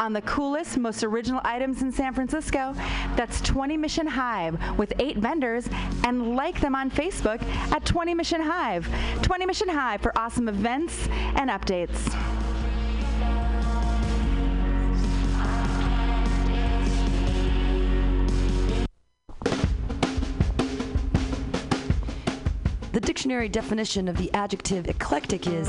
on the coolest, most original items in San Francisco. That's 20 Mission Hive with eight vendors and like them on Facebook at 20 Mission Hive. 20 Mission Hive for awesome events and updates. The dictionary definition of the adjective eclectic is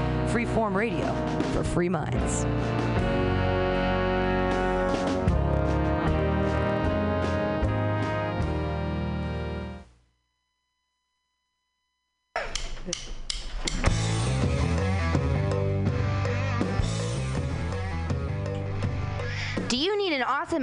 Freeform radio for free minds.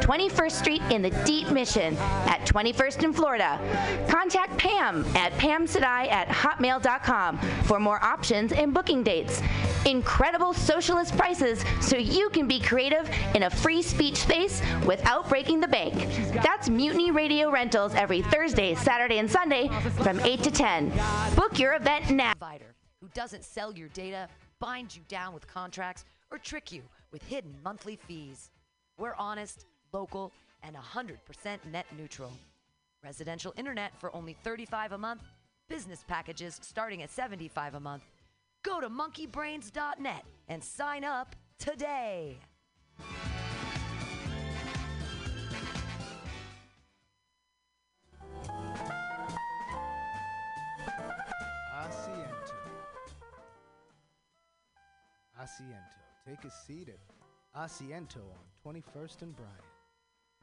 21st Street in the Deep Mission at 21st in Florida. Contact Pam at pamsadai at hotmail.com for more options and booking dates. Incredible socialist prices so you can be creative in a free speech space without breaking the bank. That's Mutiny Radio Rentals every Thursday, Saturday, and Sunday from 8 to 10. Book your event now. who doesn't sell your data, bind you down with contracts, or trick you with hidden monthly fees. We're honest, local, and 100% net neutral. Residential internet for only 35 a month, business packages starting at 75 a month. Go to monkeybrains.net and sign up today. Asiento. Asiento. Take a seat at Asiento on 21st and Bryant.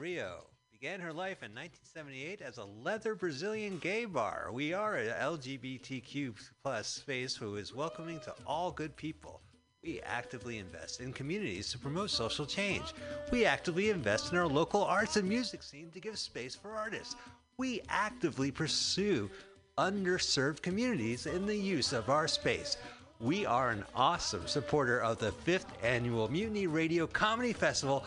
Rio began her life in 1978 as a leather Brazilian gay bar. We are an LGBTQ plus space who is welcoming to all good people. We actively invest in communities to promote social change. We actively invest in our local arts and music scene to give space for artists. We actively pursue underserved communities in the use of our space. We are an awesome supporter of the fifth annual Mutiny Radio Comedy Festival,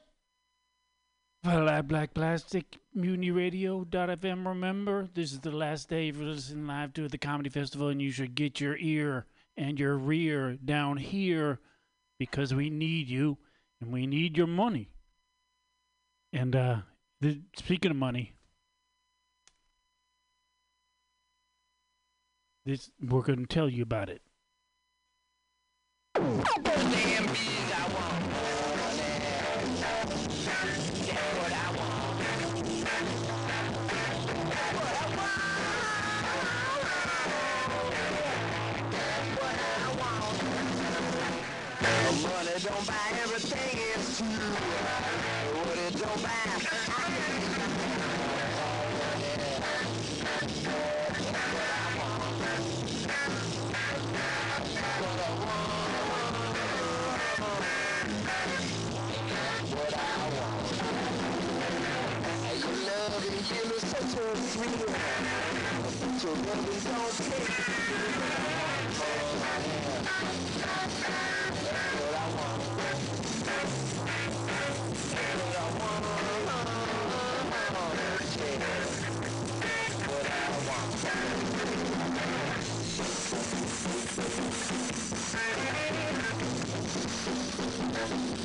Well, Black Plastic, Mutiny Radio.fm. Remember, this is the last day for listening live to the Comedy Festival, and you should get your ear and your rear down here because we need you and we need your money. And uh, speaking of money, this we're going to tell you about it. Everything, it's true. What it don't is don't take ting. Thank you.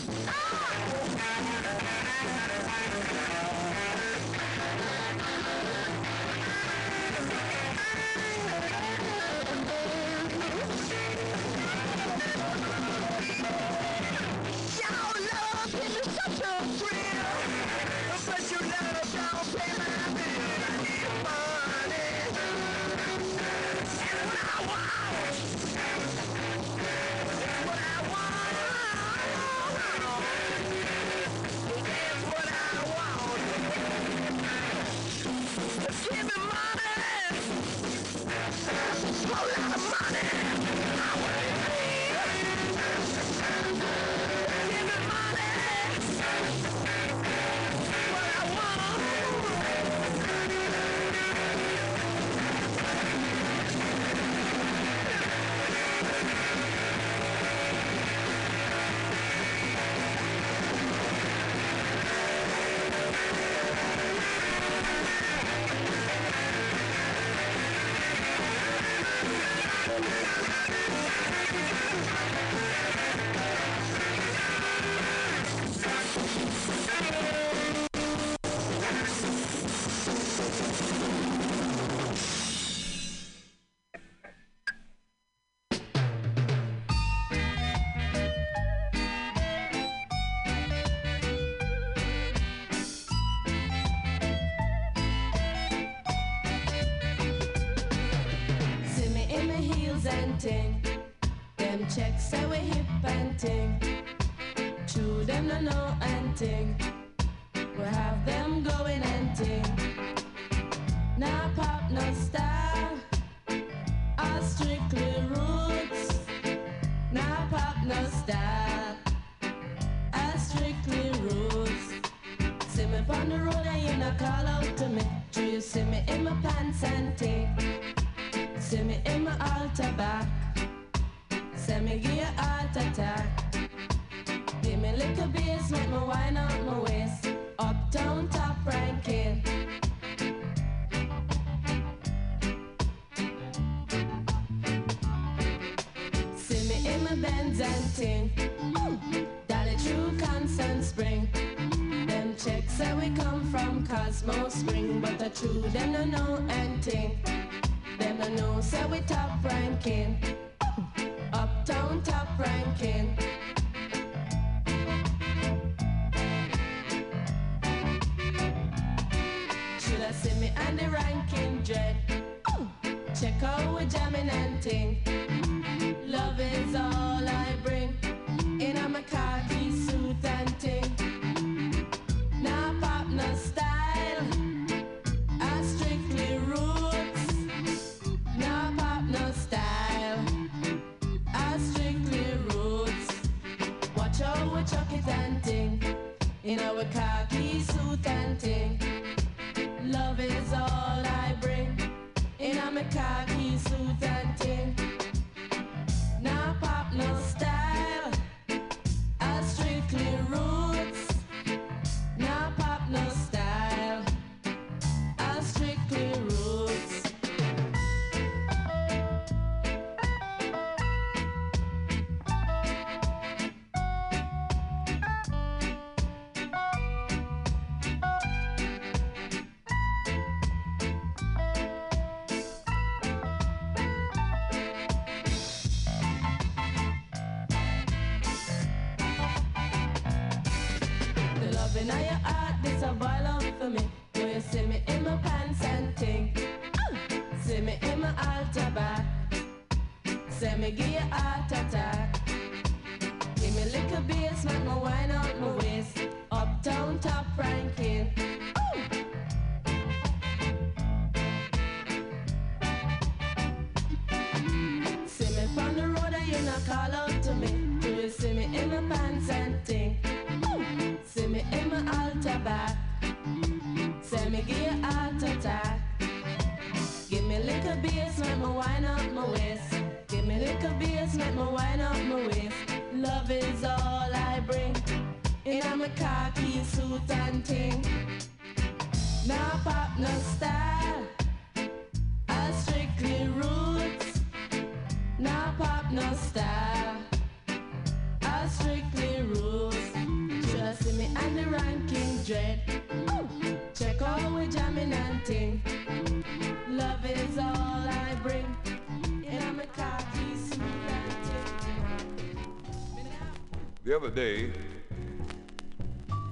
The other day,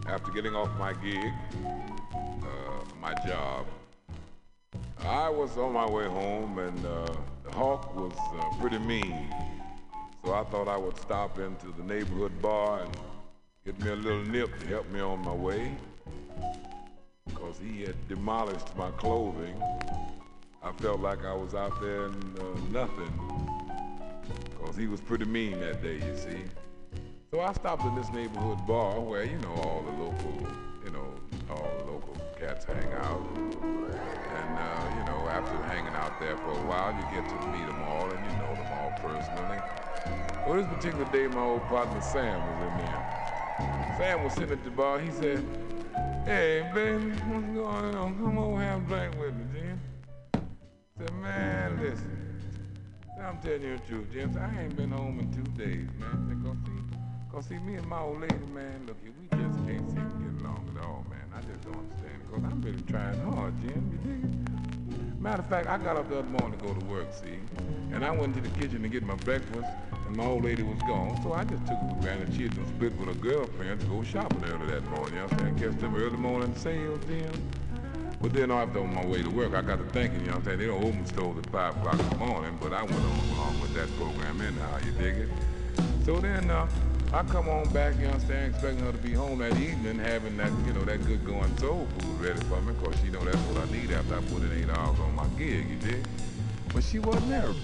after getting off my gig, uh, my job, I was on my way home and uh, the hawk was uh, pretty mean. So I thought I would stop into the neighborhood bar and get me a little nip to help me on my way. Because he had demolished my clothing. I felt like I was out there in uh, nothing. Because he was pretty mean that day, you see. So I stopped in this neighborhood bar where, you know, all the local, you know, all the local cats hang out. And, uh, you know, after hanging out there for a while, you get to meet Well, this particular day, my old partner Sam was in there. Sam was sitting at the bar. He said, Hey, baby, what's going on? Come over have a drink with me, Jim. I said, man, listen. I'm telling you the truth, James. I ain't been home in two days, man. Because see, cause see, me and my old lady, man, look, here, we just can't seem to get along at all, man. I just don't understand. Because I'm really trying hard, Jim. You dig it? Matter of fact, I got up the other morning to go to work, see? And I went to the kitchen to get my breakfast, and my old lady was gone. So I just took it for granted she had been split with her girlfriend to go shopping early that morning. You know what I'm saying? Catch them early morning sales, then. But then after on my way to work, I got to thinking, you know what I'm saying? They don't open stores at 5 o'clock in the morning, but I went on along with that program anyhow, you dig it? So then uh, I come on back, you understand, expecting her to be home that evening, having that, you know, that good going soul food ready for me, because she know that's what I need after I put in eight hours on my gig, you dig? But she wasn't there.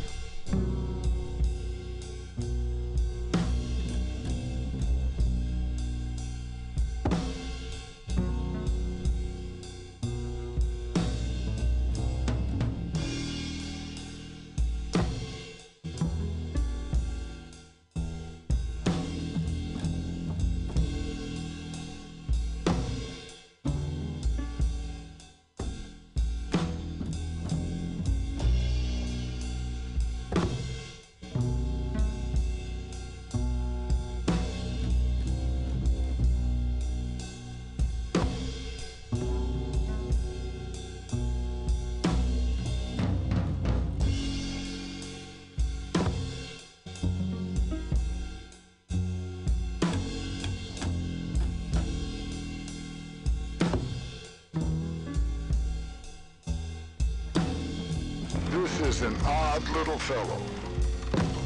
Fellow.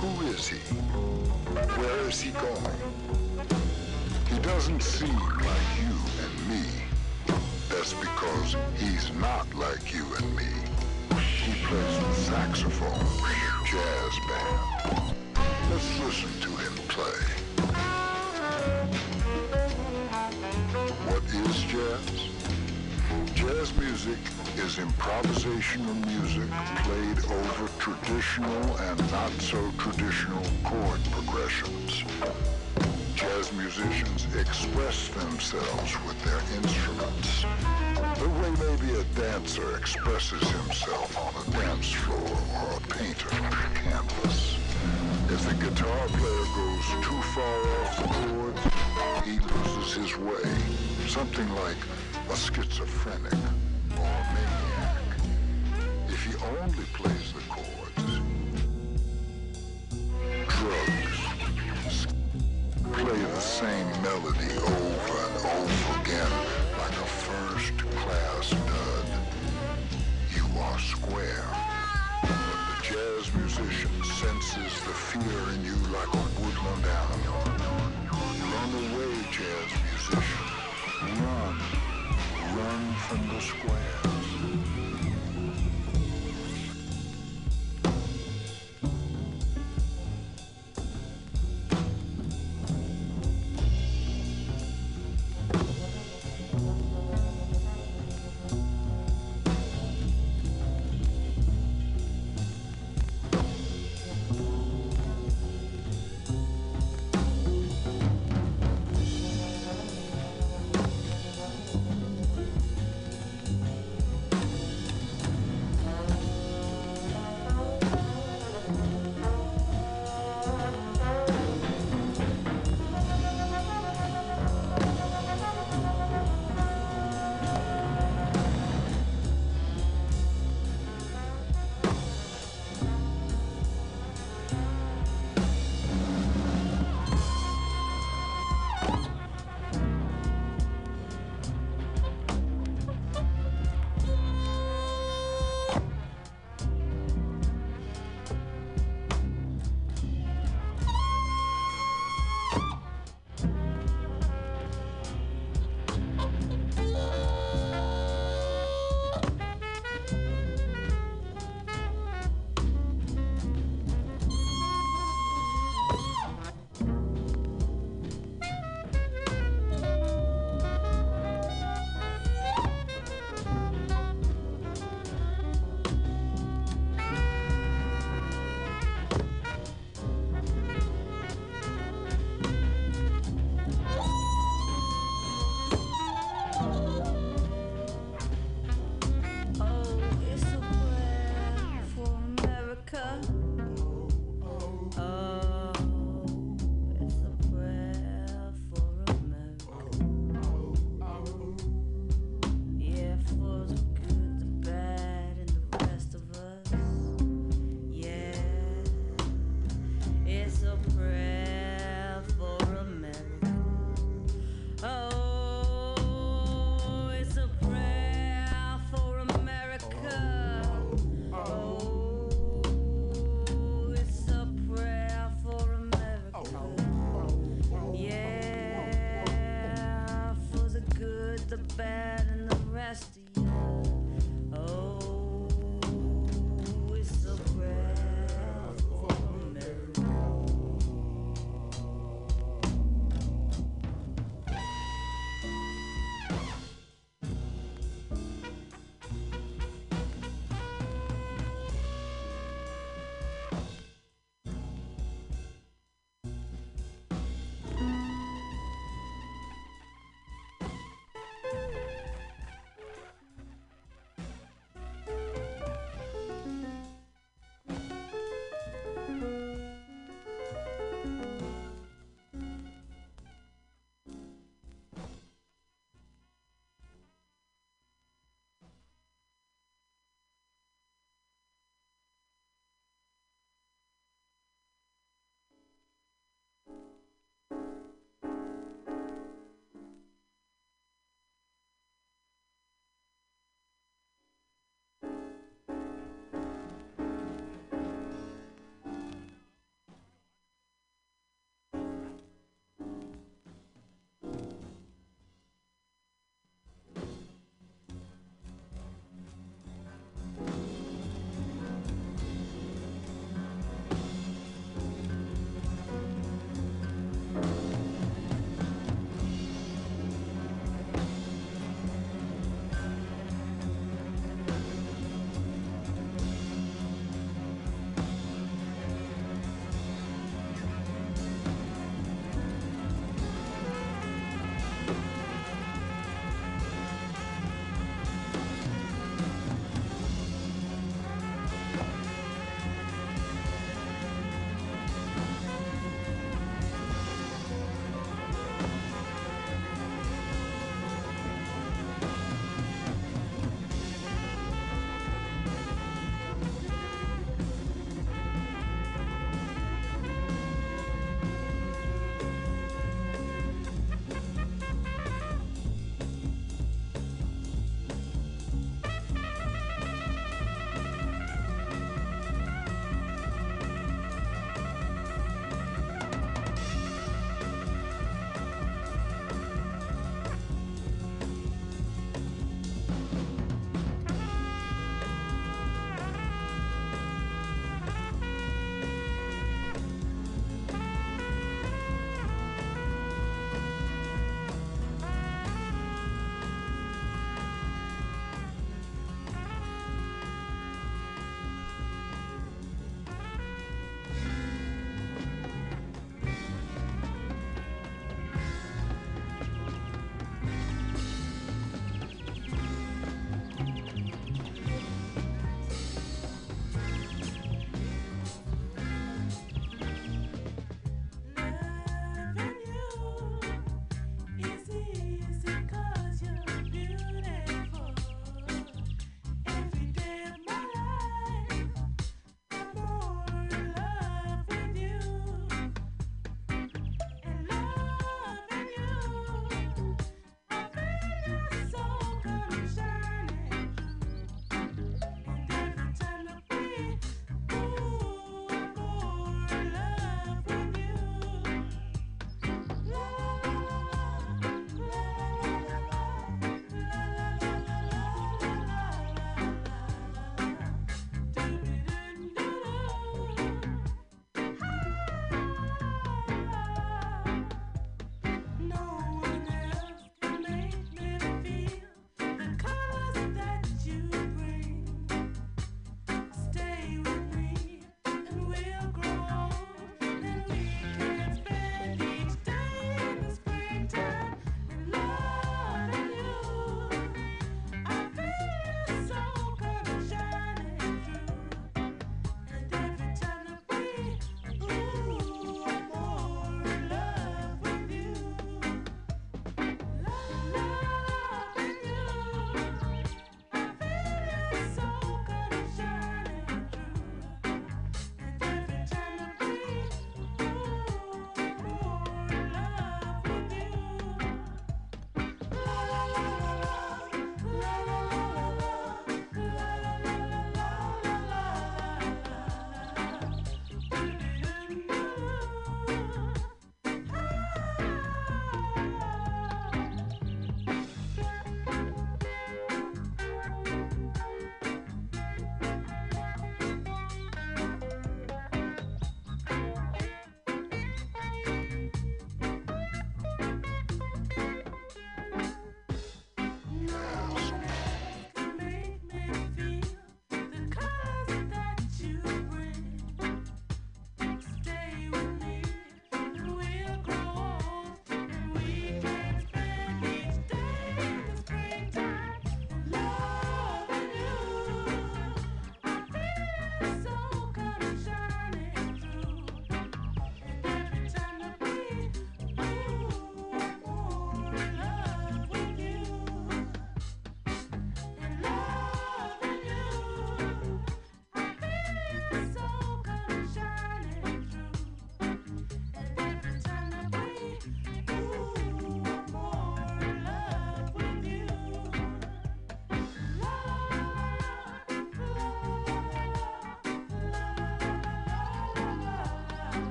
Who is he? Where is he going? He doesn't seem like you and me. That's because he's not like you and me. He plays the saxophone, jazz band. Let's listen to him play. What is jazz? Jazz music is improvisational music played over traditional and not so traditional chord progressions. Jazz musicians express themselves with their instruments. The way maybe a dancer expresses himself on a dance floor or a painter on a canvas. If the guitar player goes too far off the chords, he loses his way. Something like a schizophrenic or he only plays the chords, drugs, play the same melody over and over again like a first-class dud, you are square. But the jazz musician senses the fear in you like a woodland animal. Run away, jazz musician. Run. Run from the squares.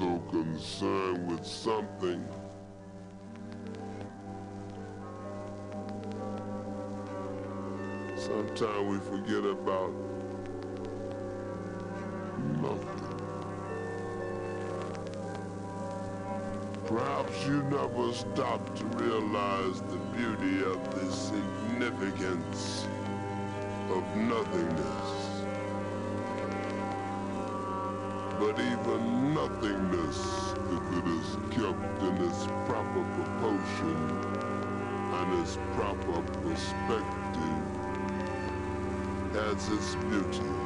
So concerned with something. Sometimes we forget about nothing. Perhaps you never stop to realize the beauty of the significance of nothingness. But even nothingness, if it is kept in its proper proportion and its proper perspective, has its beauty.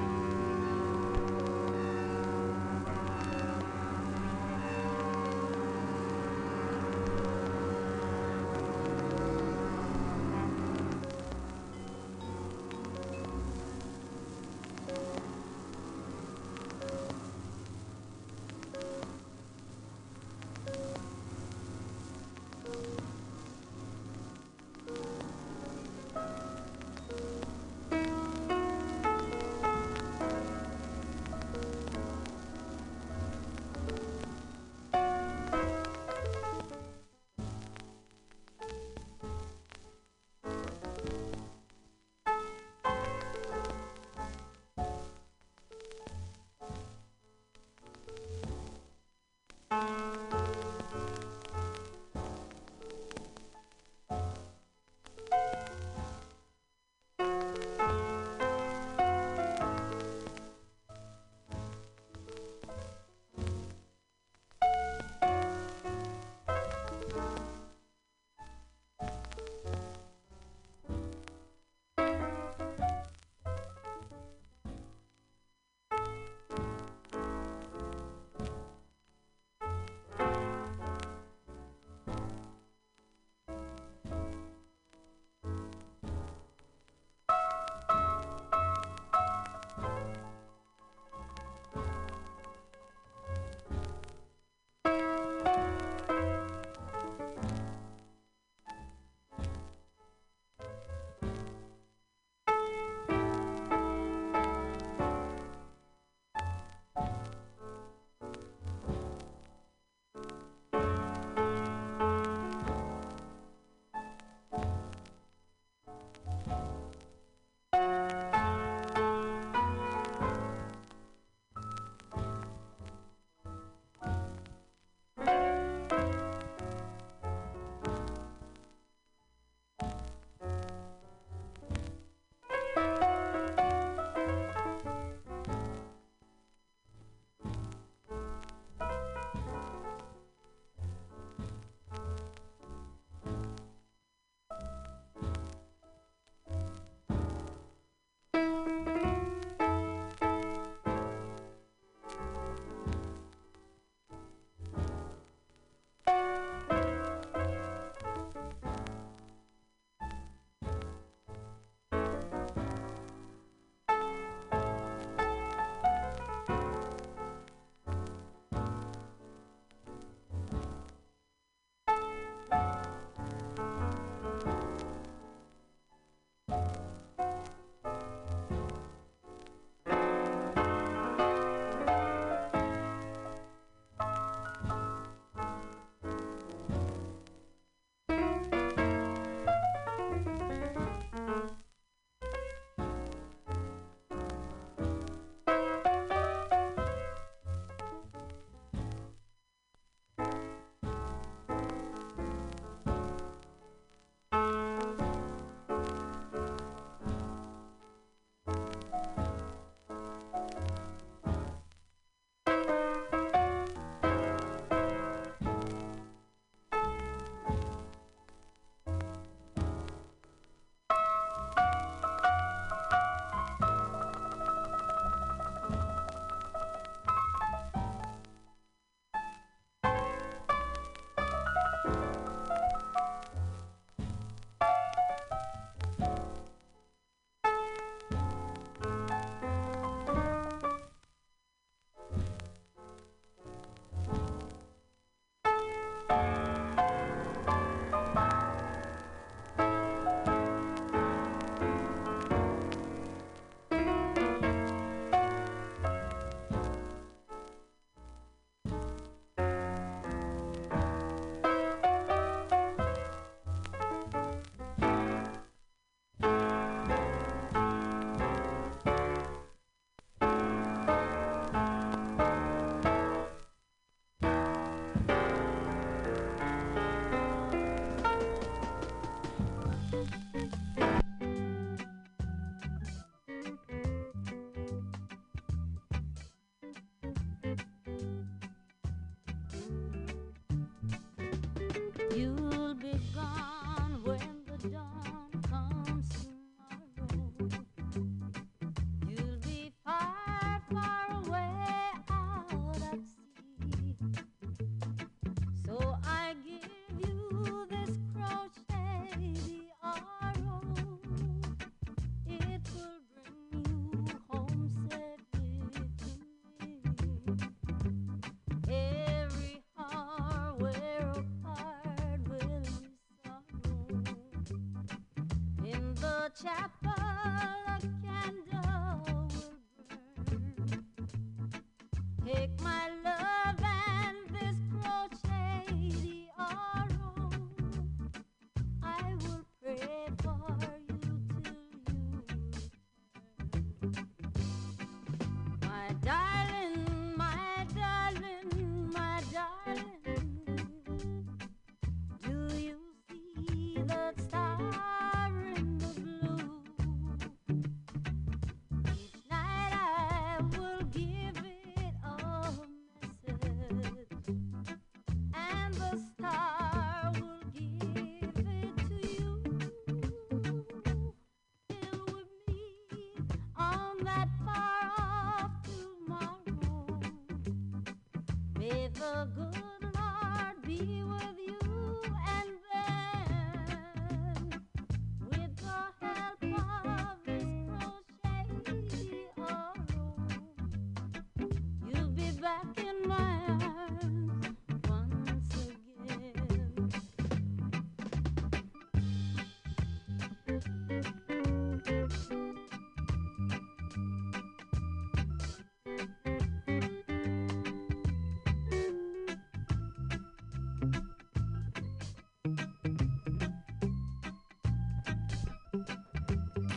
chapel.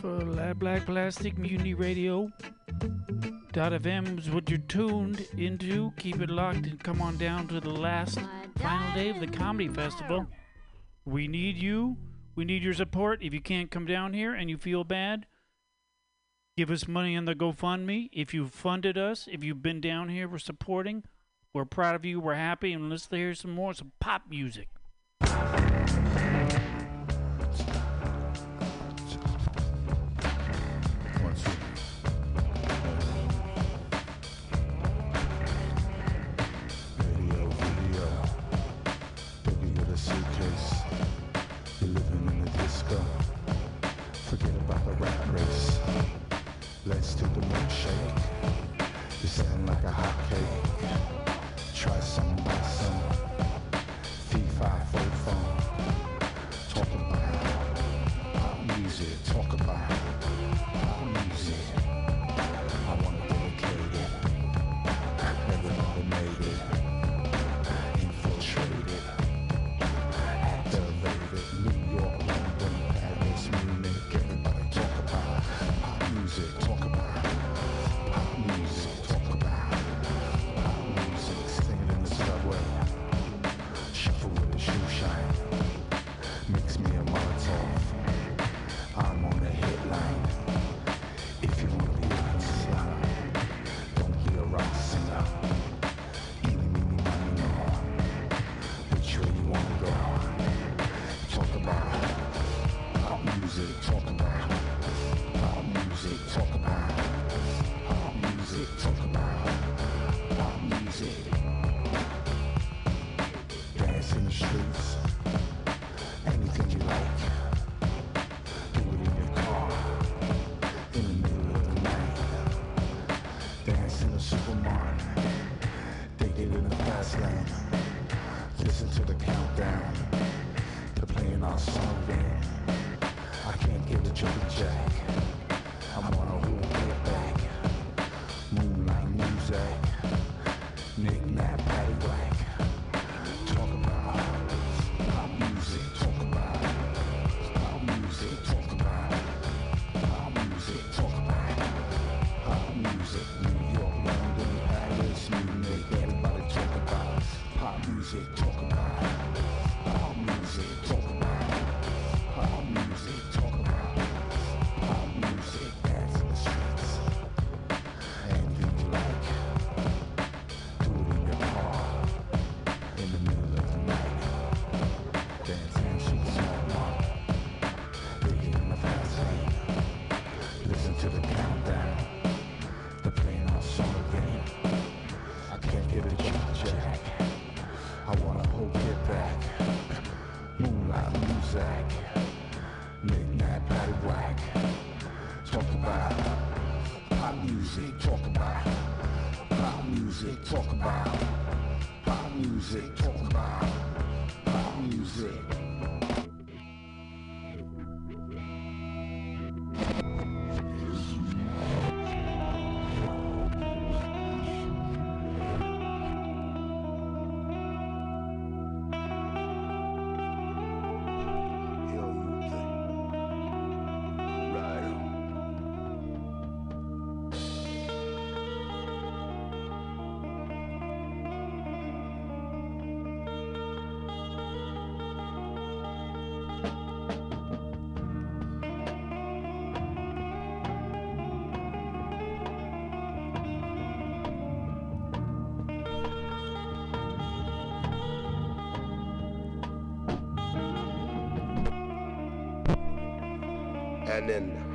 for Black Plastic Mutiny Radio. Dot FM is what you're tuned into. Keep it locked and come on down to the last final day of the comedy festival. We need you. We need your support. If you can't come down here and you feel bad, give us money on the GoFundMe. If you've funded us, if you've been down here, we're supporting. We're proud of you. We're happy. And let's hear some more some pop music.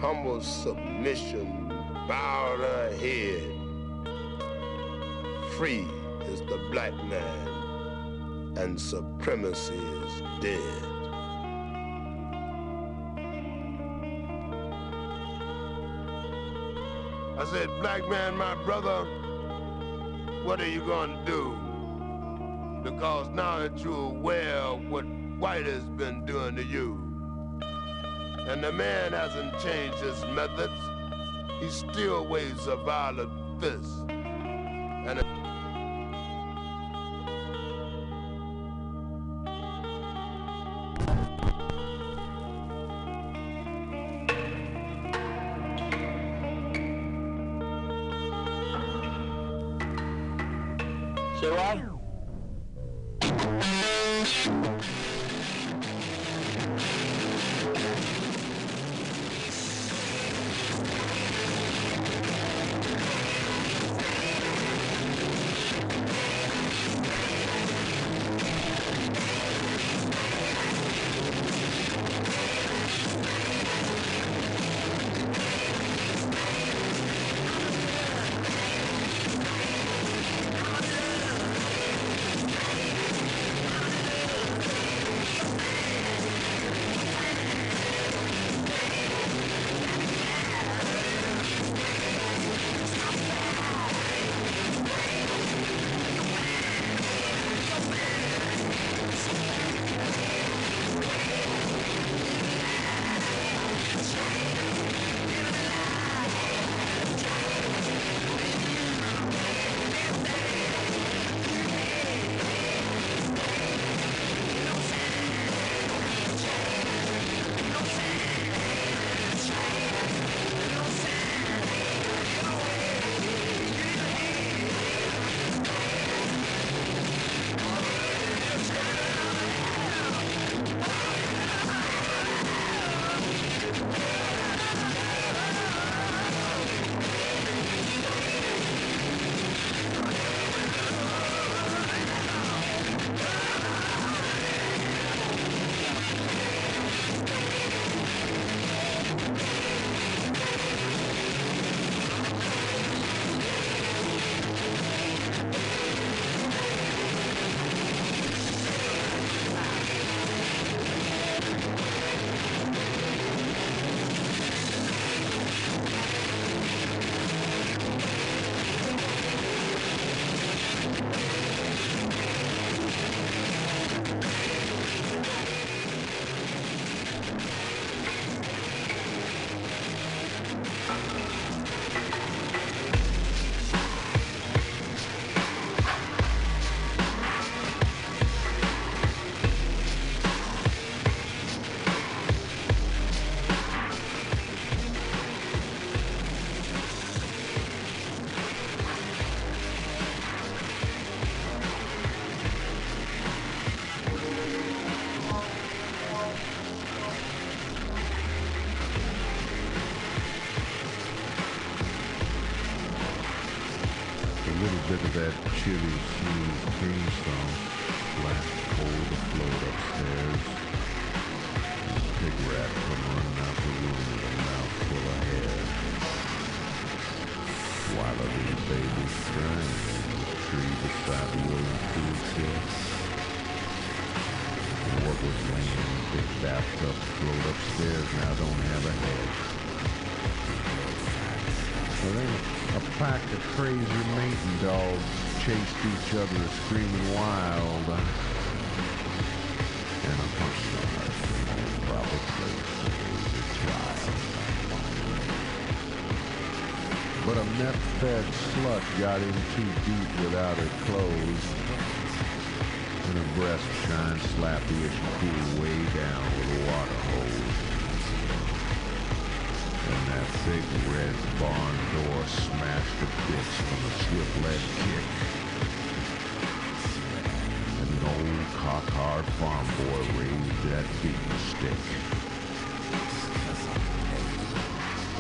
Humble submission bowed her head. Free is the black man, and supremacy is dead. I said, black man, my brother, what are you gonna do? Because now that you're aware of what white has been doing to you, and the man hasn't changed his methods, he still waves a violent fist. And baby the tree the food shed. What was laying big bathtub float upstairs now don't have a head. So then a pack of crazy mating dogs chased each other screaming wild. A meth-fed slut got in too deep without her clothes. And her breast shined slappy as she cooled way down with a water hose. And that big red barn door smashed to bits from a swift lead kick. And an old cock-hard farm boy raised that beating stick.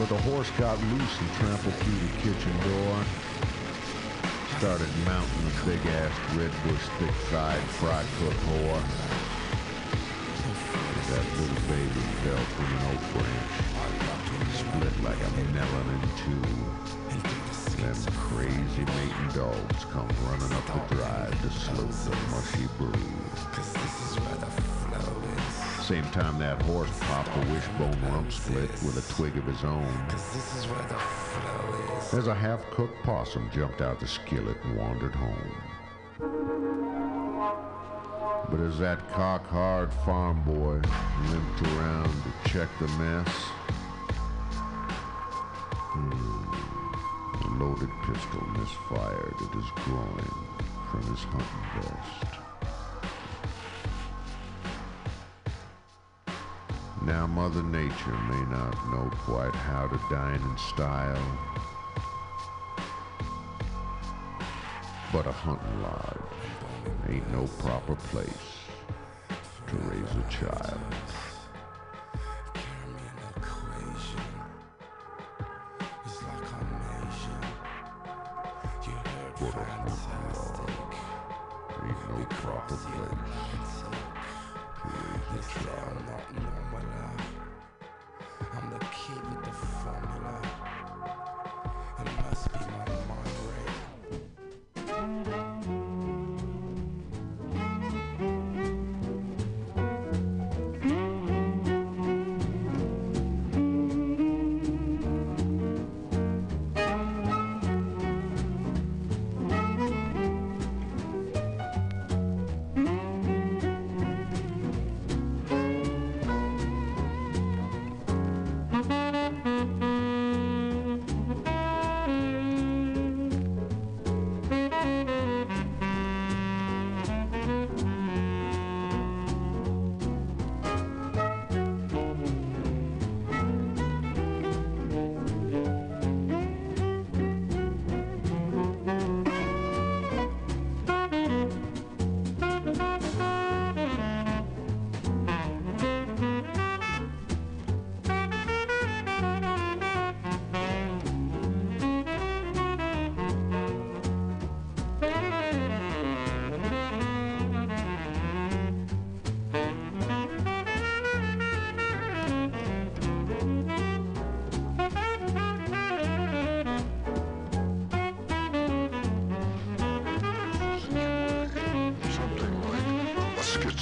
But the horse got loose and trampled through the kitchen door. Started mounting a big-ass redbush thick-thighed fry cook whore. That little baby fell from an oak branch. split like a melon in two. Them crazy mating dogs come running up the drive to slow the mushy brew. Same time that horse popped a wishbone rump split with a twig of his own. As a half-cooked possum jumped out the skillet and wandered home. But as that cock-hard farm boy limped around to check the mess, hmm, a loaded pistol misfired at his groin from his hunting vest. Now Mother Nature may not know quite how to dine in style, but a hunting lodge ain't no proper place to raise a child. Ain't no proper place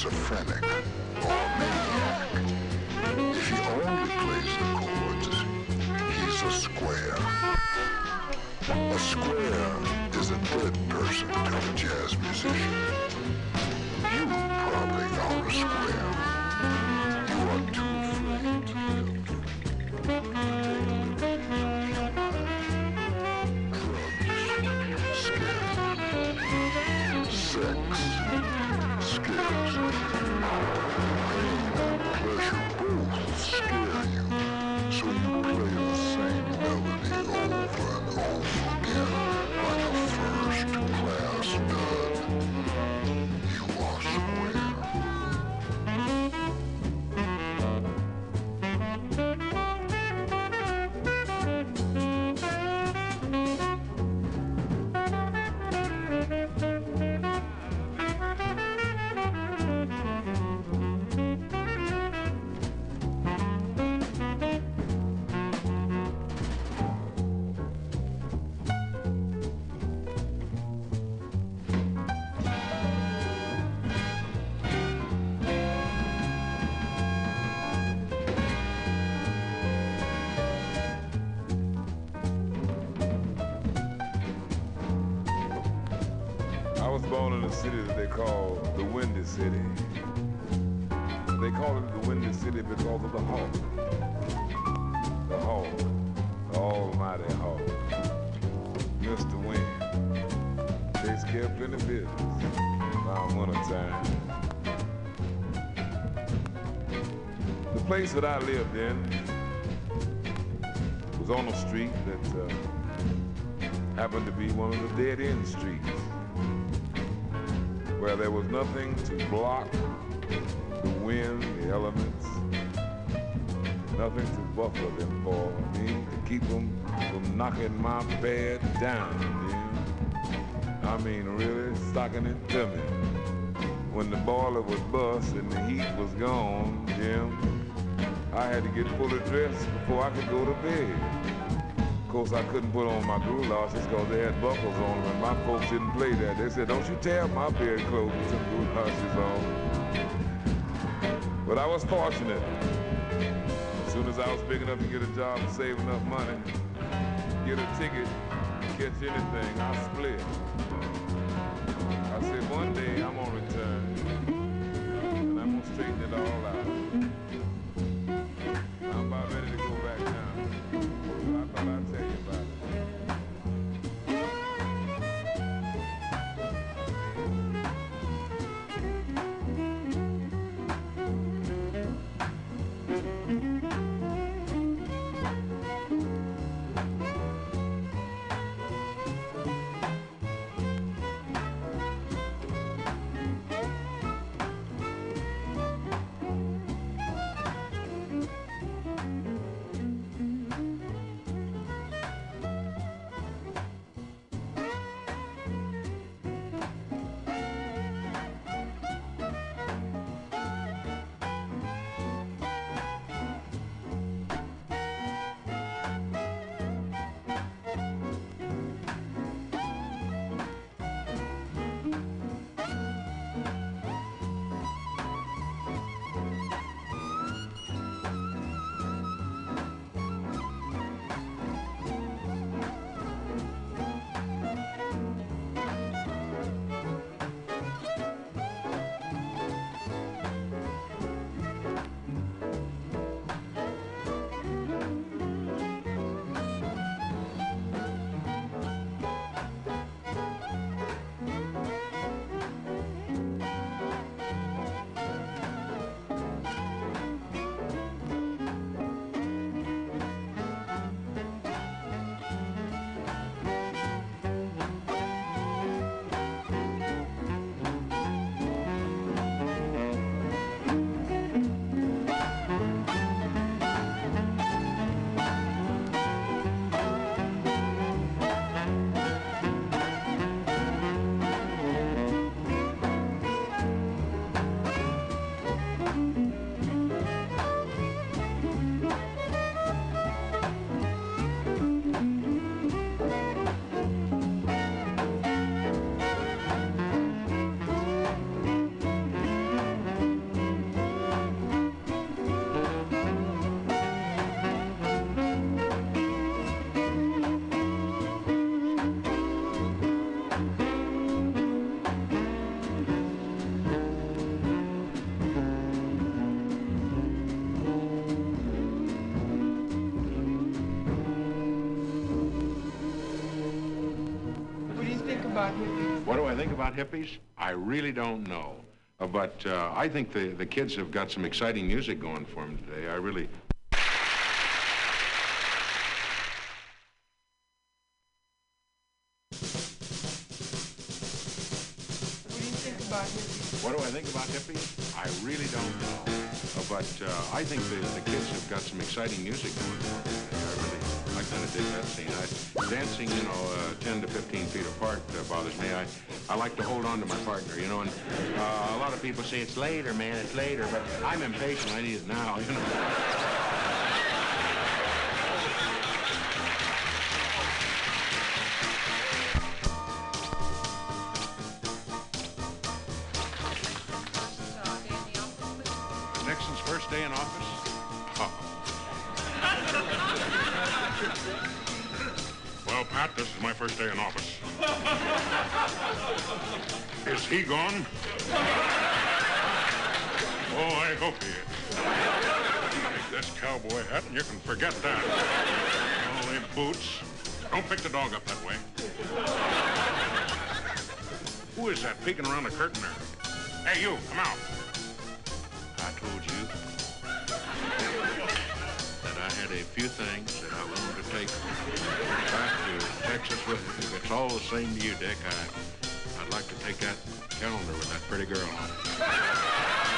schizophrenic or maniac. If he only plays the chords, he's a square. A square is a dead person to a jazz musician. You probably are a square. City. They call it the Windy City because of the hawk. The hawk, the almighty hawk. Mr. Wind. Takes care of plenty of business around winter time. The place that I lived in was on a street that uh, happened to be one of the dead end streets there was nothing to block the wind, the elements, nothing to buffer them for me, to keep them from knocking my bed down, Jim. I mean, really stocking it to me. When the boiler was bust and the heat was gone, Jim, I had to get fully dressed before I could go to bed. Course, I couldn't put on my goulashes because they had buckles on them, and my folks didn't play that. They said, don't you tear my bed clothes with some goulashes on. But I was fortunate. As soon as I was big enough to get a job and save enough money, get a ticket, catch anything, I split. I said, one day I'm gonna return, and I'm gonna straighten it all out. Think about hippies? I really don't know. Uh, but uh, I think the, the kids have got some exciting music going for them today. I really. What do you think about hippies? What do I think about hippies? I really don't know. Uh, but uh, I think the, the kids have got some exciting music going for them today. I really, I kind of dig that scene. I, dancing, you know, uh, 10 to 15 feet apart uh, bothers me. I, I like to hold on to my partner, you know, and uh, a lot of people say it's later, man, it's later, but I'm impatient. I need it now, you know. He gone? Oh, I hope he is. Take this cowboy hat and you can forget that. All boots. Don't pick the dog up that way. Who is that peeking around the curtain there? Hey, you, come out. I told you that I had a few things that I wanted to take back to Texas with me. If it's all the same to you, Dick, I, take that calendar with that pretty girl on it.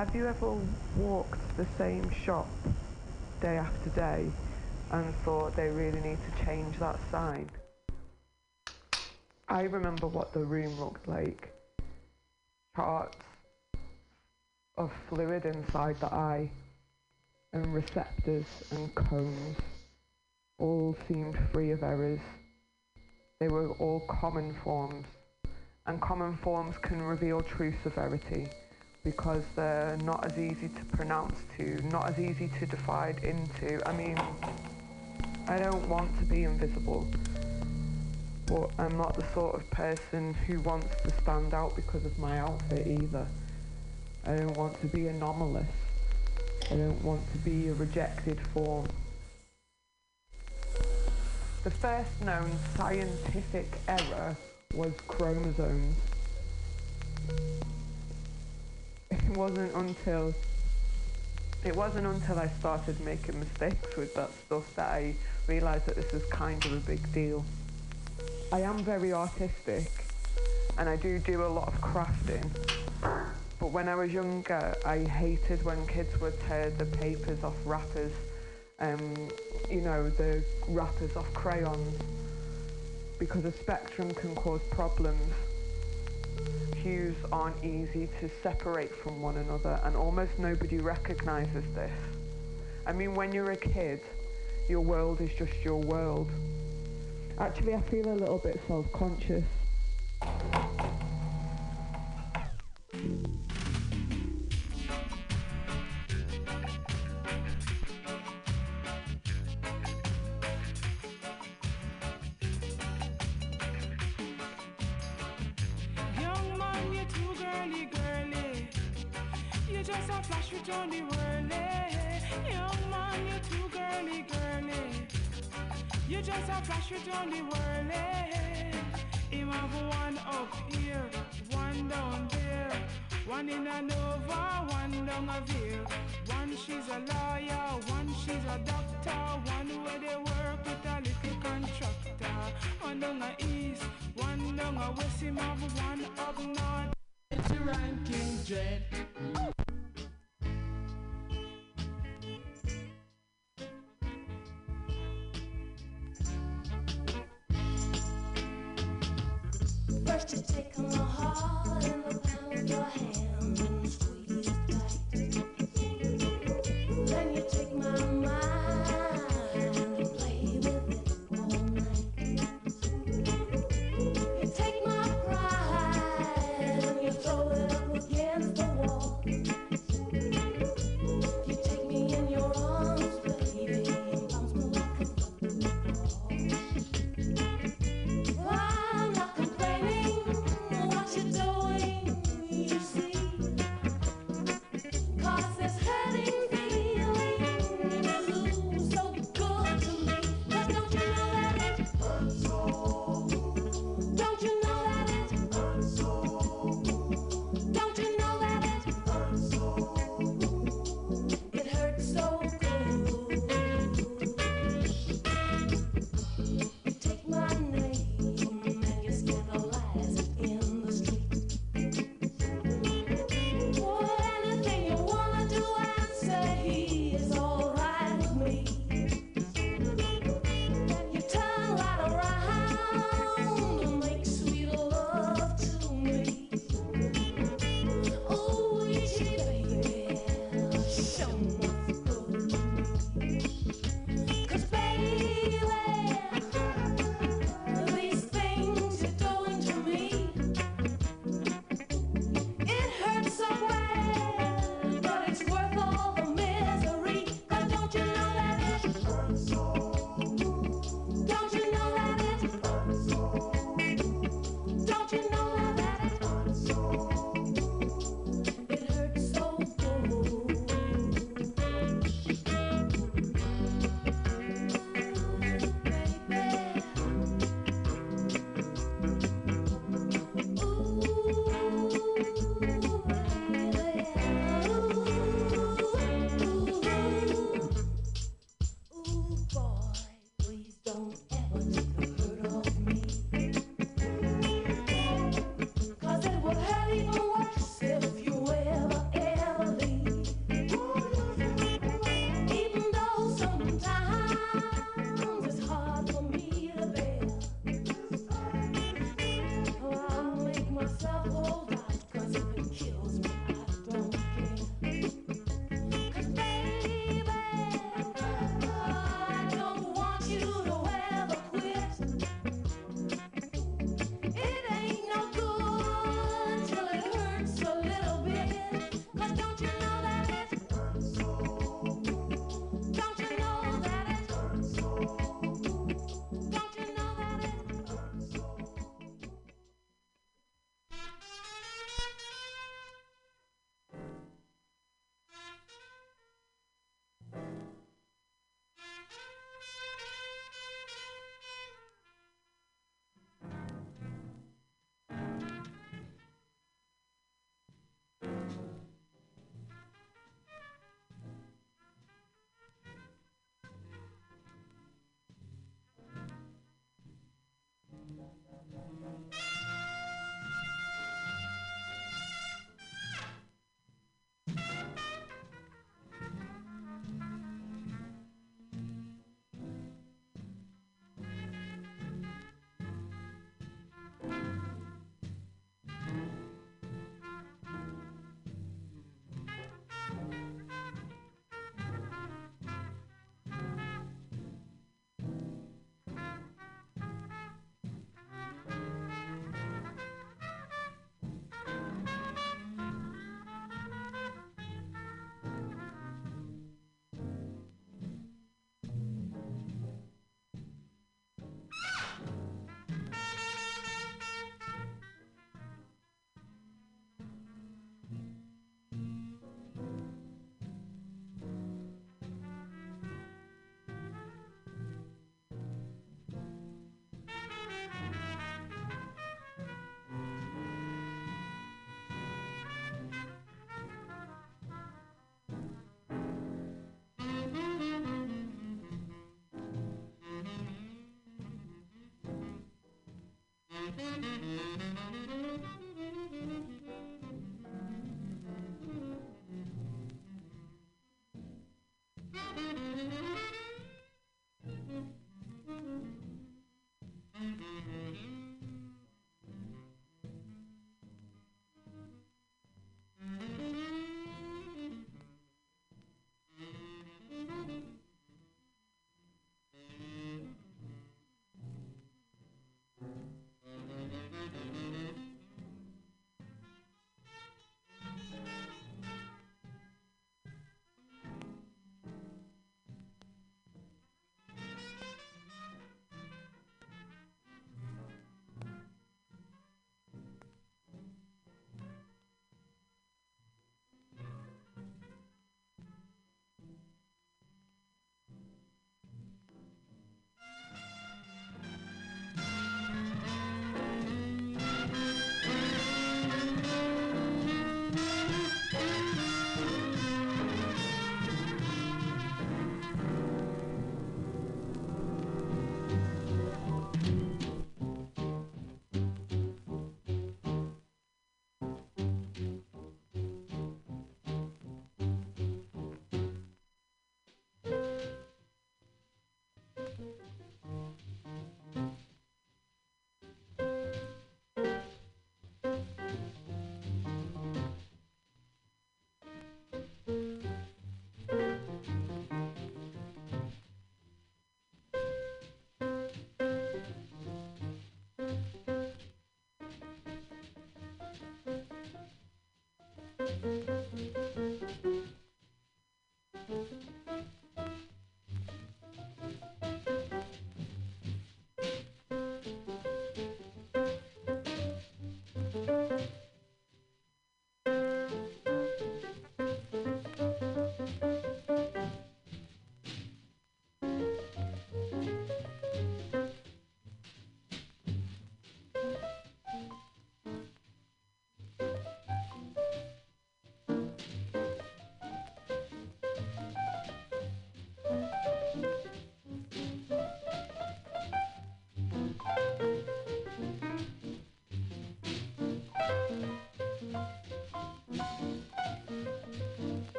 Have you ever walked the same shop day after day and thought they really need to change that sign? I remember what the room looked like. Charts of fluid inside the eye and receptors and cones all seemed free of errors. They were all common forms, and common forms can reveal true severity because they're not as easy to pronounce to, not as easy to divide into. I mean, I don't want to be invisible, but I'm not the sort of person who wants to stand out because of my outfit either. I don't want to be anomalous. I don't want to be a rejected form. The first known scientific error was chromosomes. It wasn't until it wasn't until I started making mistakes with that stuff that I realised that this is kind of a big deal. I am very artistic and I do do a lot of crafting. But when I was younger, I hated when kids would tear the papers off wrappers, um, you know, the wrappers off crayons, because a spectrum can cause problems. Hues aren't easy to separate from one another, and almost nobody recognises this. I mean, when you're a kid, your world is just your world. Actually, I feel a little bit self-conscious.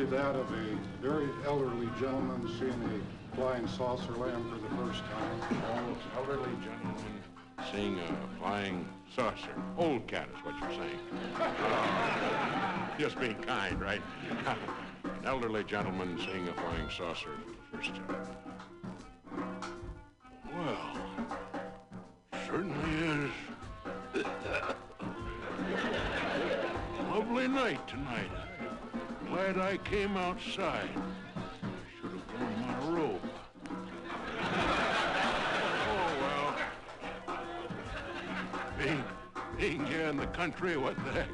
That of a very elderly gentleman seeing a flying saucer land for the first time. Elderly gentleman seeing a flying saucer. Old cat is what you're saying. Just being kind, right? An elderly gentleman seeing a flying saucer for the first time. Outside. Should have worn my robe. Oh, well. Being, being here in the country, what the heck?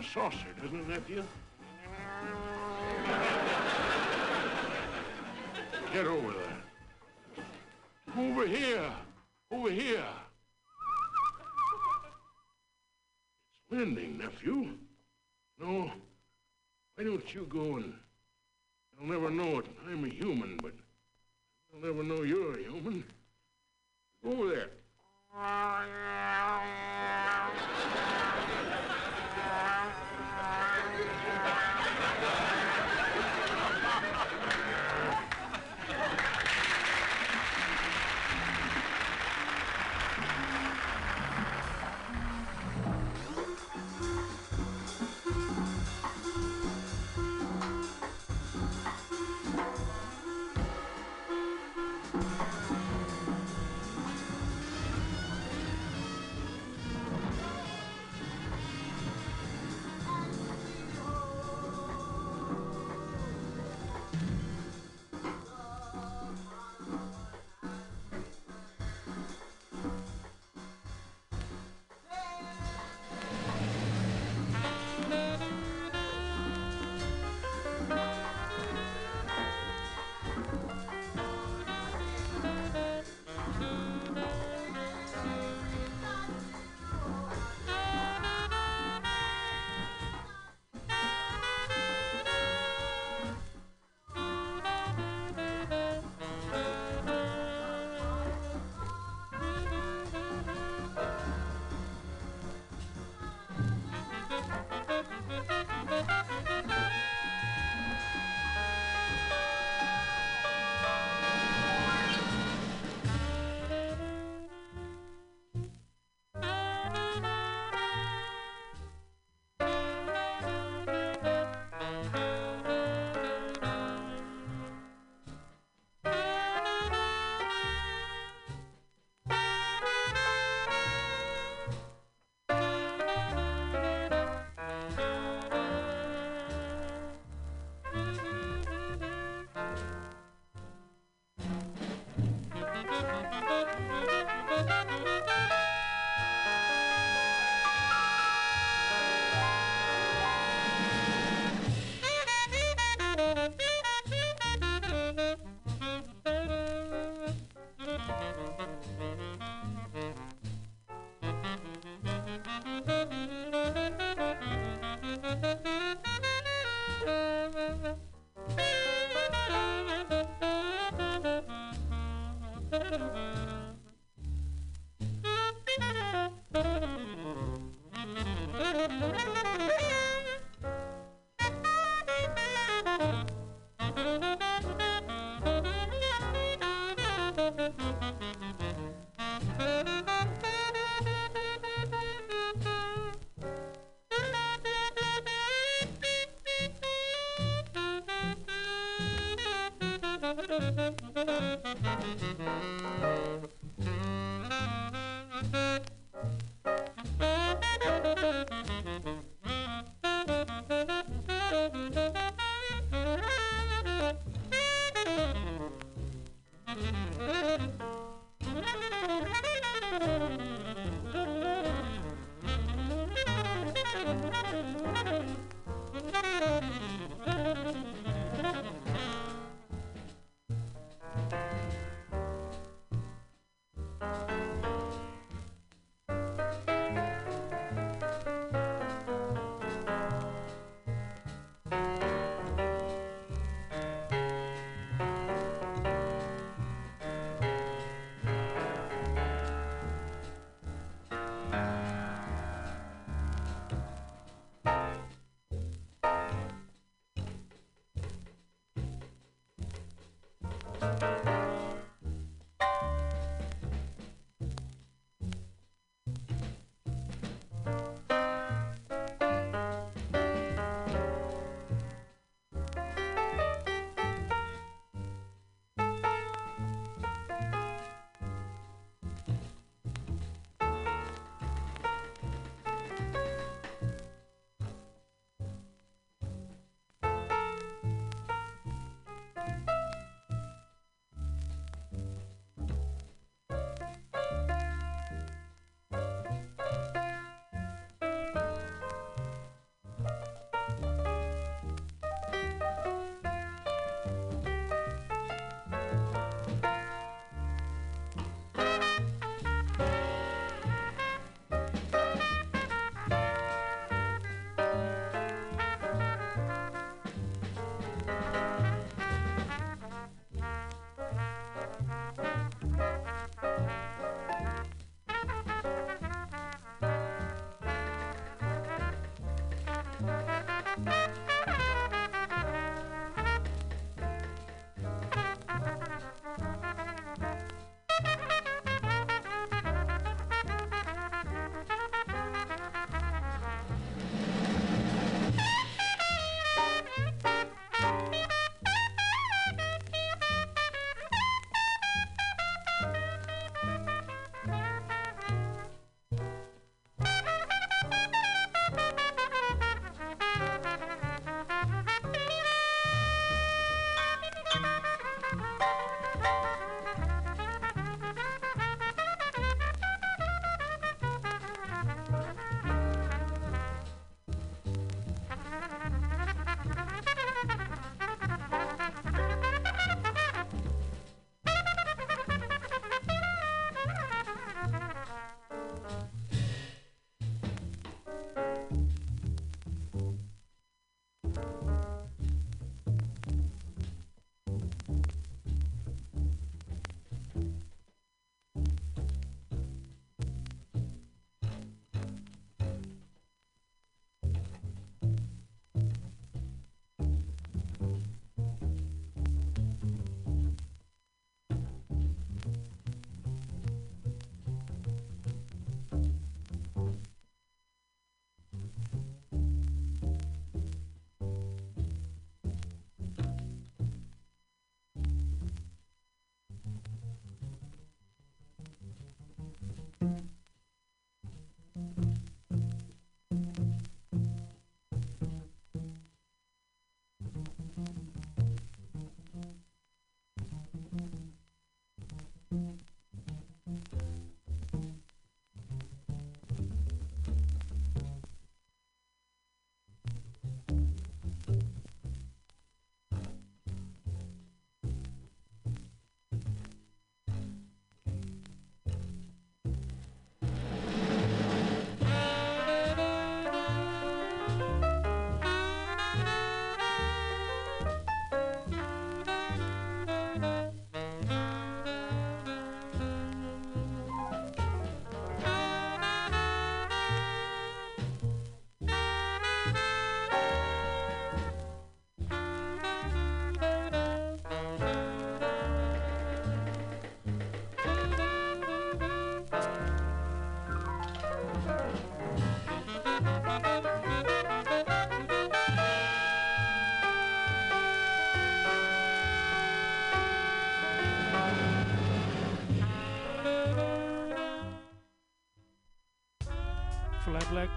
The saucer, doesn't it, nephew? Get over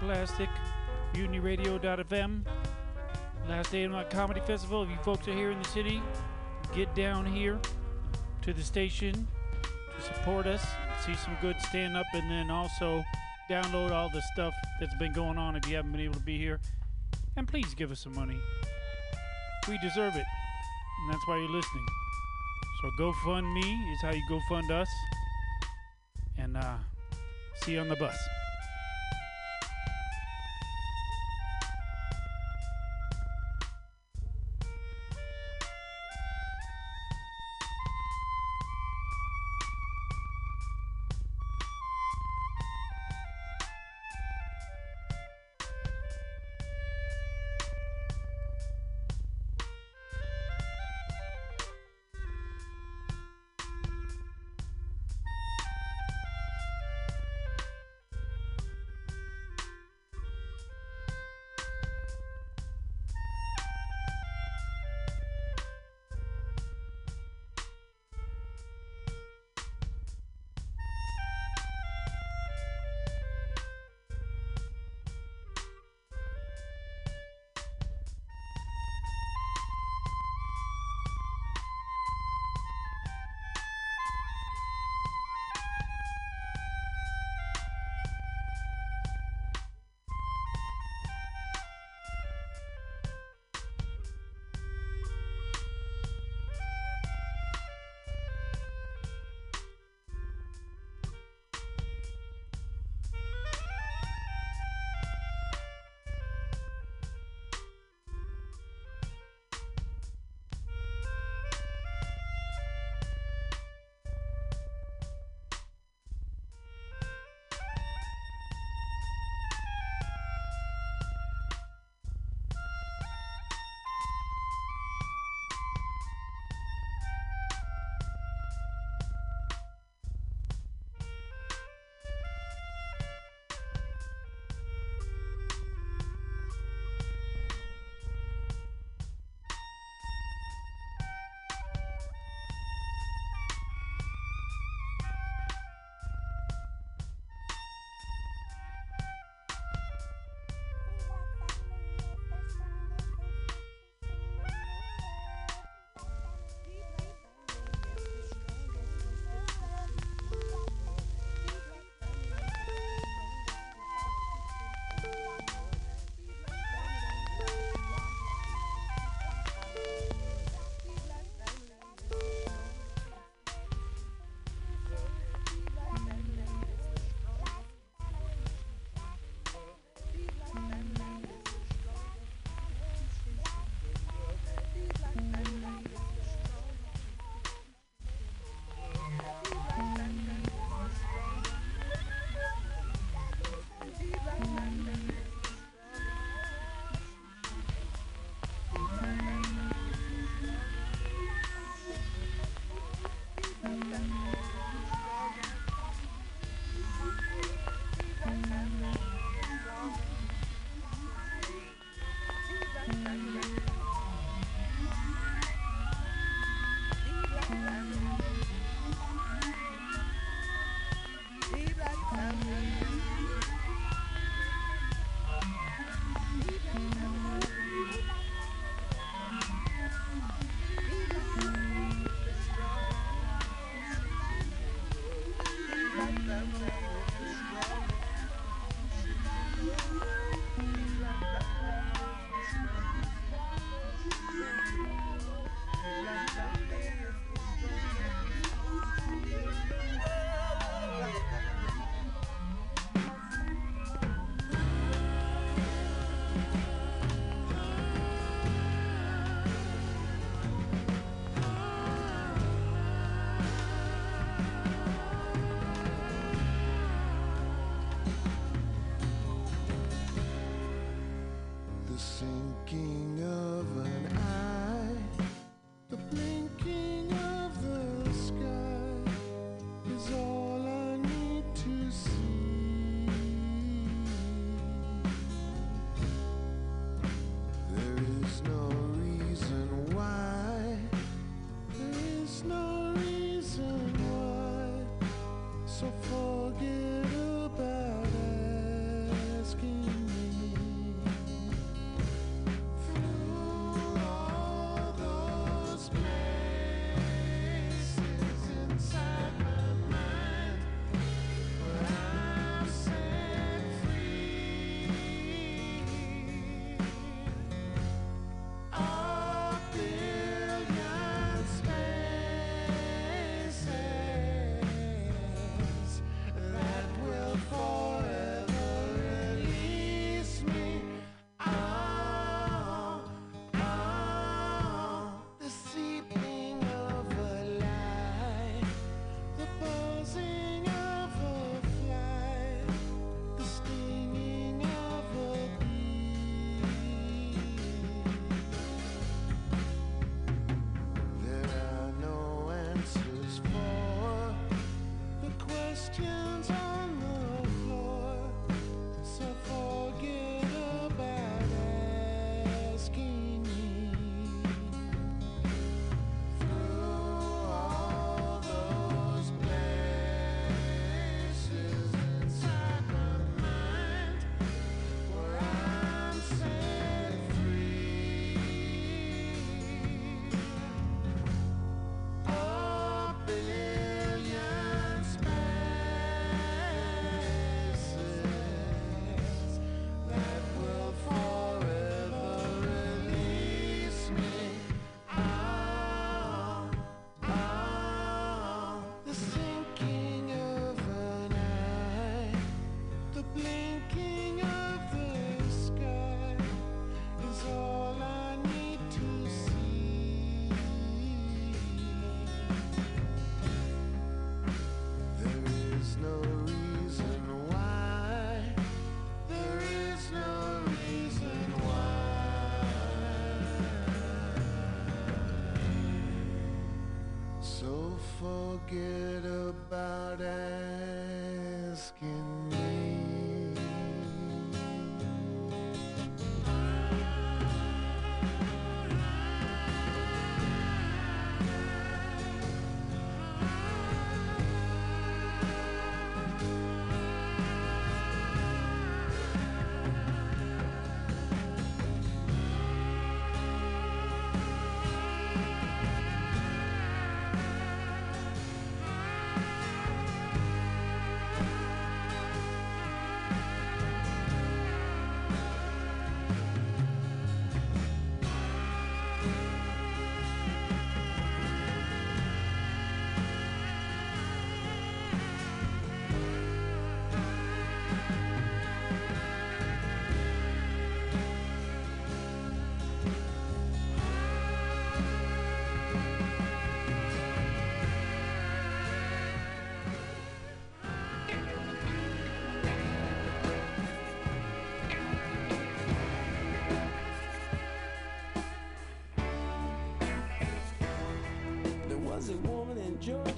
Plastic, MutinyRadio.fm. Last day of my comedy festival. If you folks are here in the city, get down here to the station to support us, see some good stand up, and then also download all the stuff that's been going on if you haven't been able to be here. And please give us some money. We deserve it. And that's why you're listening. So GoFundMe is how you go fund us. And uh, see you on the bus.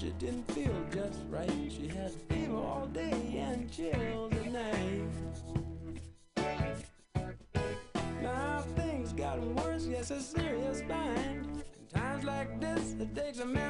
She didn't feel just right. She had fever all day and chills at night. Now things got worse, yes, a serious bind. In times like this, it takes a man.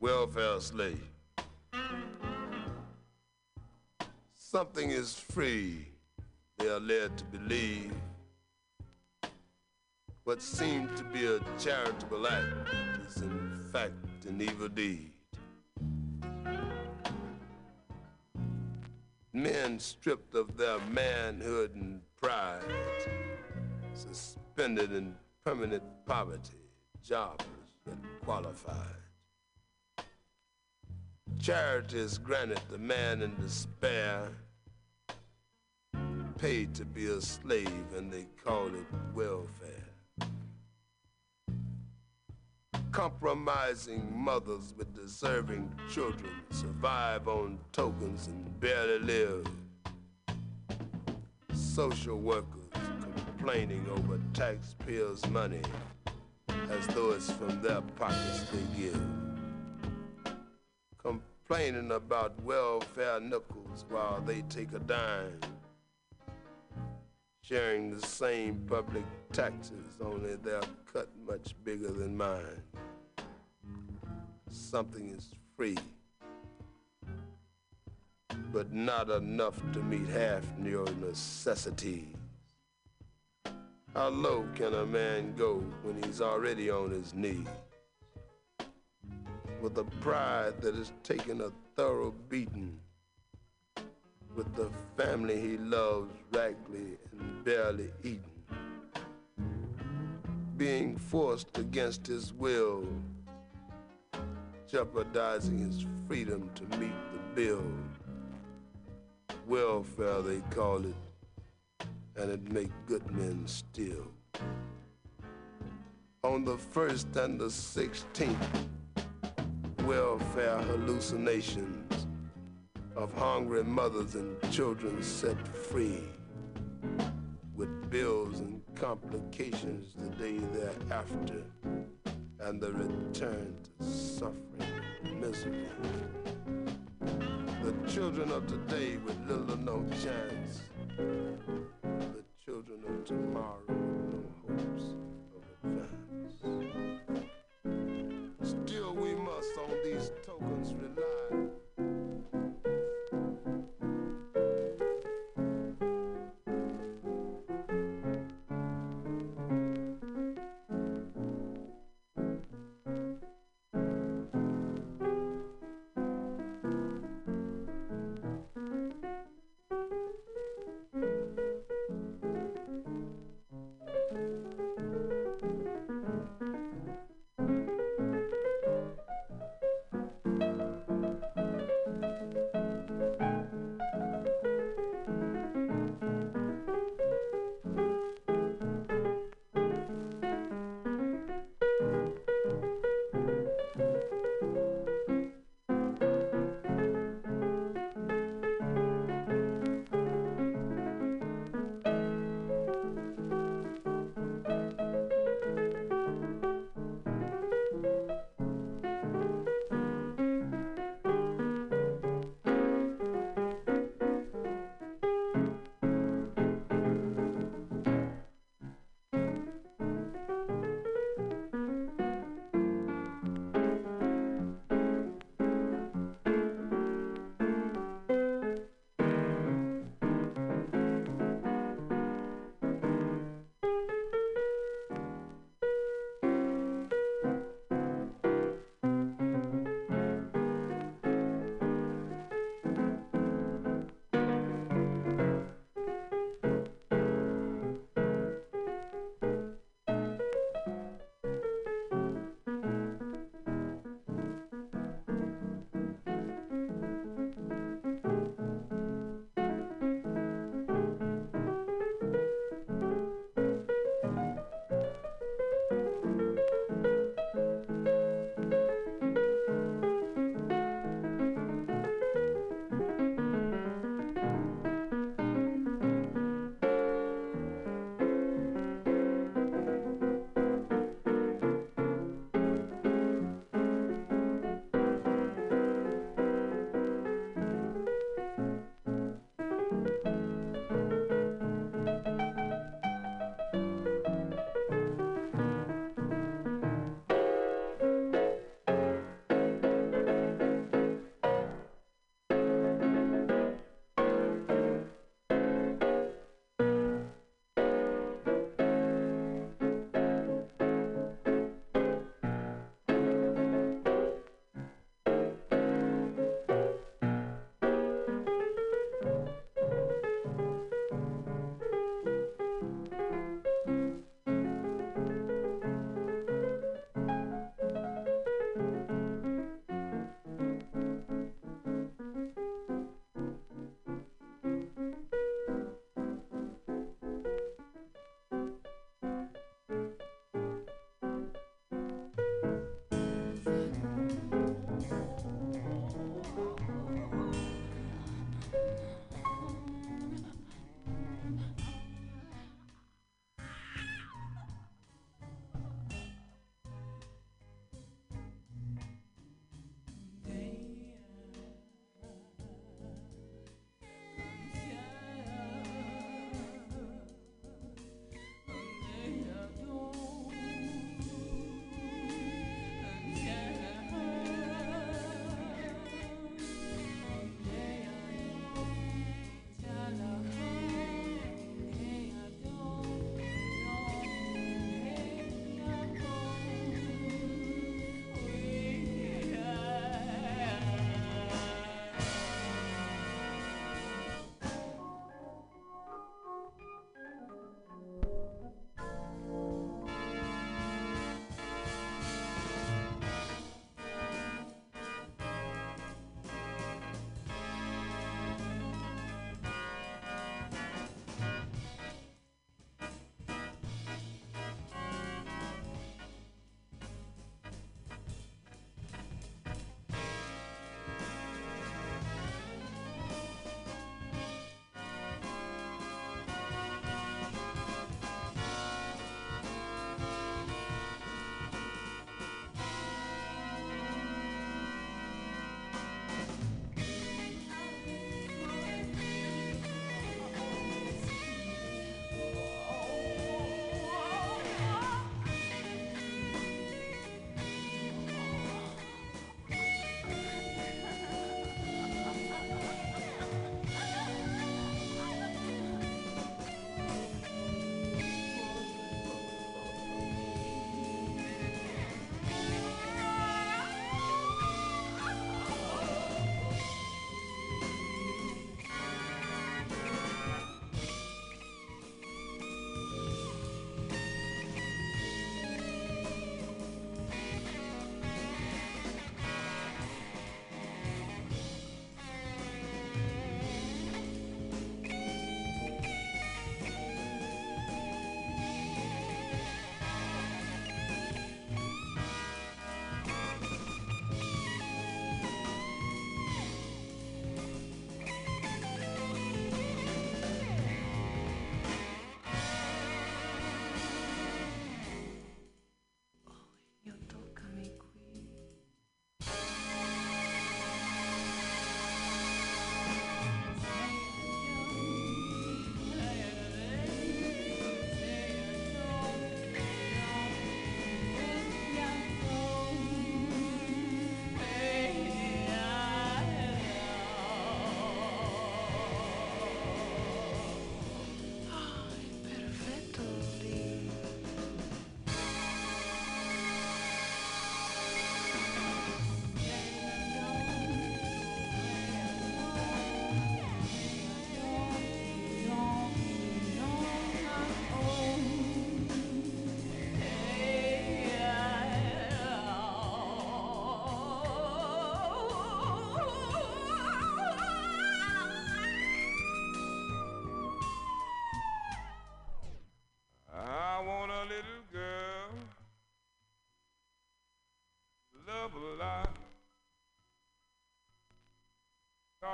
Welfare slave. Something is free, they are led to believe. What seemed to be a charitable act is in fact an evil deed. Men stripped of their manhood and pride, suspended in permanent poverty, jobless yet qualified. Charity is granted the man in despair, paid to be a slave, and they call it welfare. Compromising mothers with deserving children survive on tokens and barely live. Social workers complaining over taxpayers' money as though it's from their pockets they give complaining about welfare nickels while they take a dime, sharing the same public taxes, only they're cut much bigger than mine. Something is free, but not enough to meet half your necessities. How low can a man go when he's already on his knees? With a pride that has taken a thorough beating, with the family he loves raggedly and barely eaten, being forced against his will, jeopardizing his freedom to meet the bill. Welfare, they call it, and it make good men still. On the first and the sixteenth, welfare hallucinations of hungry mothers and children set free with bills and complications the day thereafter and the return to suffering misery. The children of today with little or no chance. The children of tomorrow with no hopes of advance. Must on these tokens rely.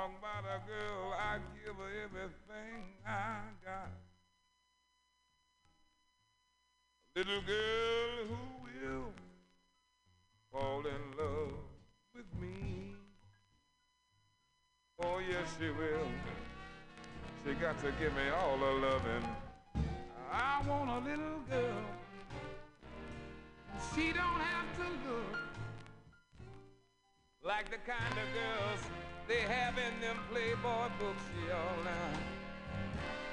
Talk about a girl, I give her everything I got. A little girl who will fall in love with me. Oh, yes, she will. She got to give me all her loving. I want a little girl. She don't have to look like the kind of girls they have in them Playboy books, y'all now.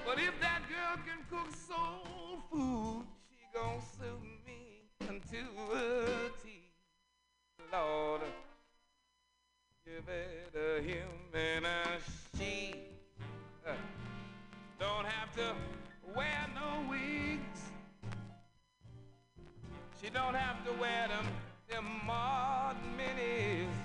But if that girl can cook soul food, she gon' suit me unto a T. Lord, you better human as she don't have to wear no wigs. She don't have to wear them, them mod minis.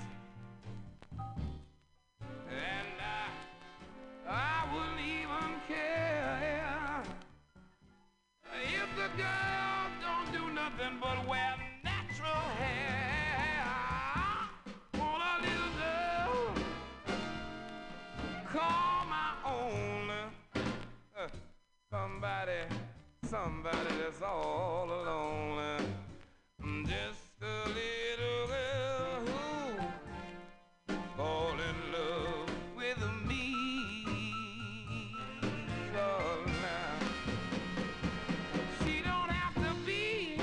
Somebody that's all alone. Just a little girl who fall in love with me. Oh, now. She don't have to be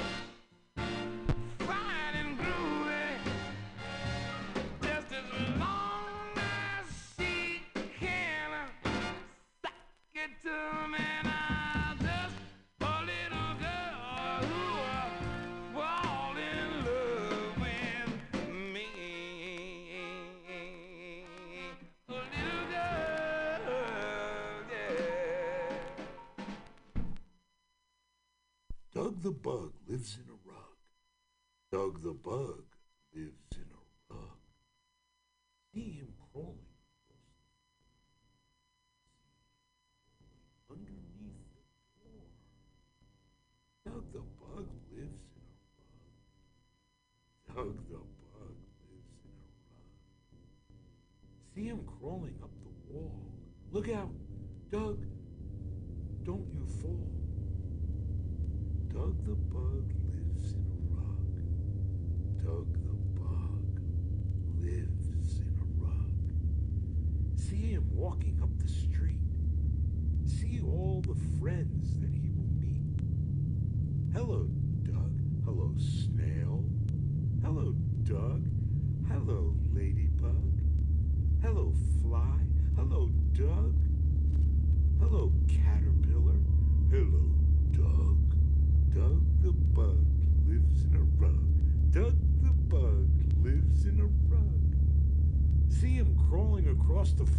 fine and groovy. Just as long as she can suck it to Doug the Bug lives in a rug. See him crawling up the wall. Look out, Doug.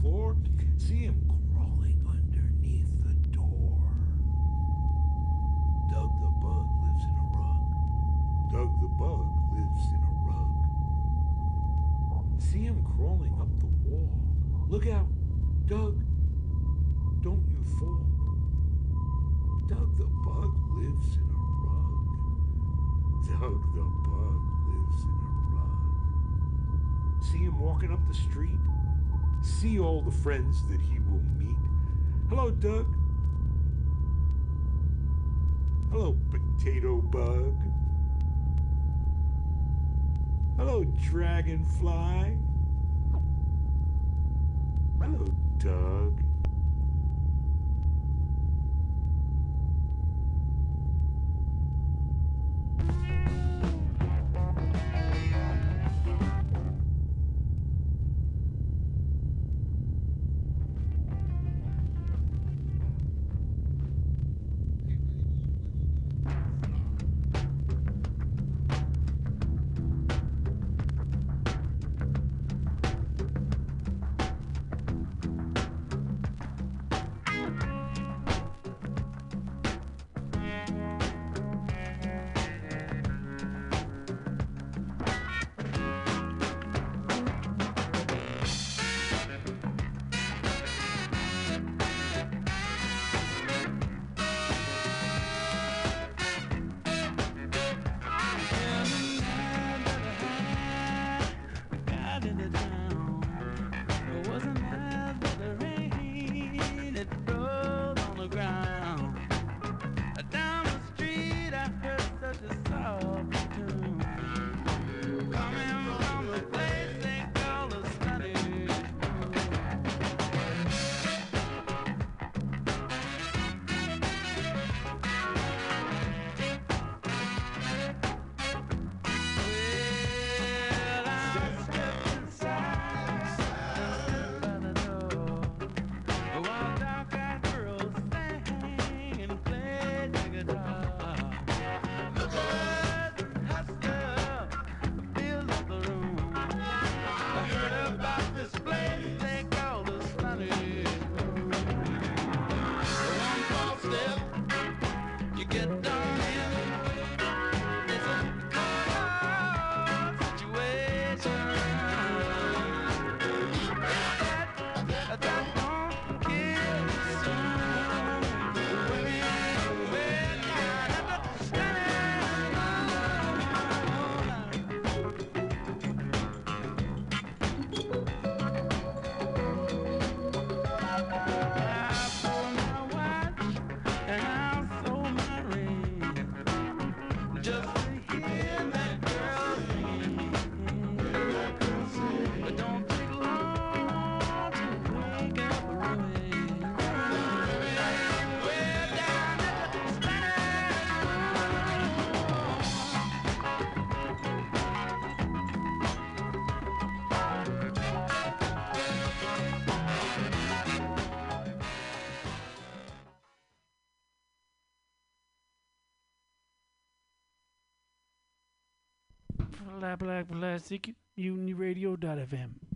Floor. See all the friends that he will meet. Hello, Doug. Hello, potato bug. Hello, dragonfly. Hello, Doug. La Black MutinyRadio.fm.